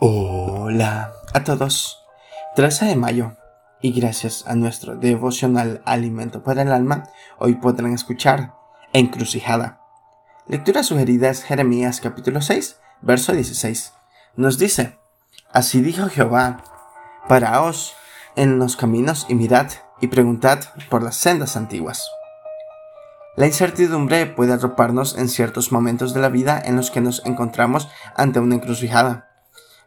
Hola a todos. 13 de mayo. Y gracias a nuestro devocional Alimento para el Alma, hoy podrán escuchar Encrucijada. Lectura sugerida es Jeremías capítulo 6, verso 16. Nos dice, Así dijo Jehová, paraos en los caminos y mirad y preguntad por las sendas antiguas. La incertidumbre puede arroparnos en ciertos momentos de la vida en los que nos encontramos ante una encrucijada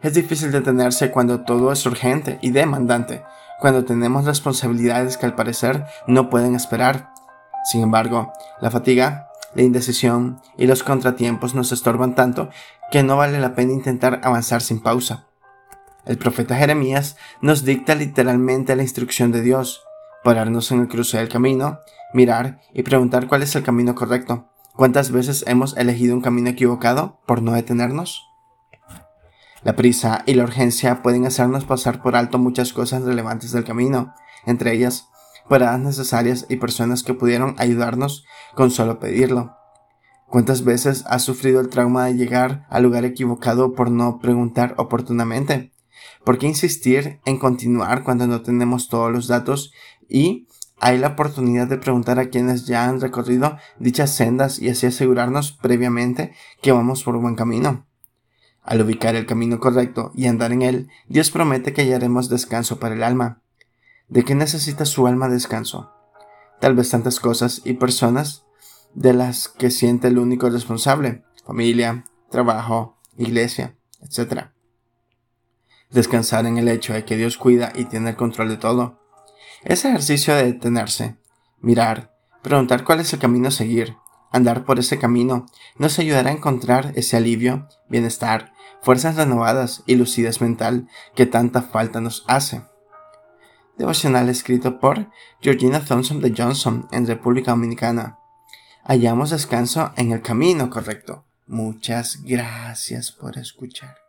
es difícil detenerse cuando todo es urgente y demandante, cuando tenemos responsabilidades que al parecer no pueden esperar. Sin embargo, la fatiga, la indecisión y los contratiempos nos estorban tanto que no vale la pena intentar avanzar sin pausa. El profeta Jeremías nos dicta literalmente la instrucción de Dios, pararnos en el cruce del camino, mirar y preguntar cuál es el camino correcto. ¿Cuántas veces hemos elegido un camino equivocado por no detenernos? La prisa y la urgencia pueden hacernos pasar por alto muchas cosas relevantes del camino, entre ellas paradas necesarias y personas que pudieron ayudarnos con solo pedirlo. ¿Cuántas veces has sufrido el trauma de llegar al lugar equivocado por no preguntar oportunamente? ¿Por qué insistir en continuar cuando no tenemos todos los datos y hay la oportunidad de preguntar a quienes ya han recorrido dichas sendas y así asegurarnos previamente que vamos por buen camino? Al ubicar el camino correcto y andar en él, Dios promete que hallaremos descanso para el alma. ¿De qué necesita su alma descanso? Tal vez tantas cosas y personas de las que siente el único responsable, familia, trabajo, iglesia, etc. Descansar en el hecho de que Dios cuida y tiene el control de todo. Ese ejercicio de detenerse, mirar, preguntar cuál es el camino a seguir, andar por ese camino, nos ayudará a encontrar ese alivio, bienestar, fuerzas renovadas y lucidez mental que tanta falta nos hace. Devocional escrito por Georgina Thompson de Johnson en República Dominicana. Hallamos descanso en el camino correcto. Muchas gracias por escuchar.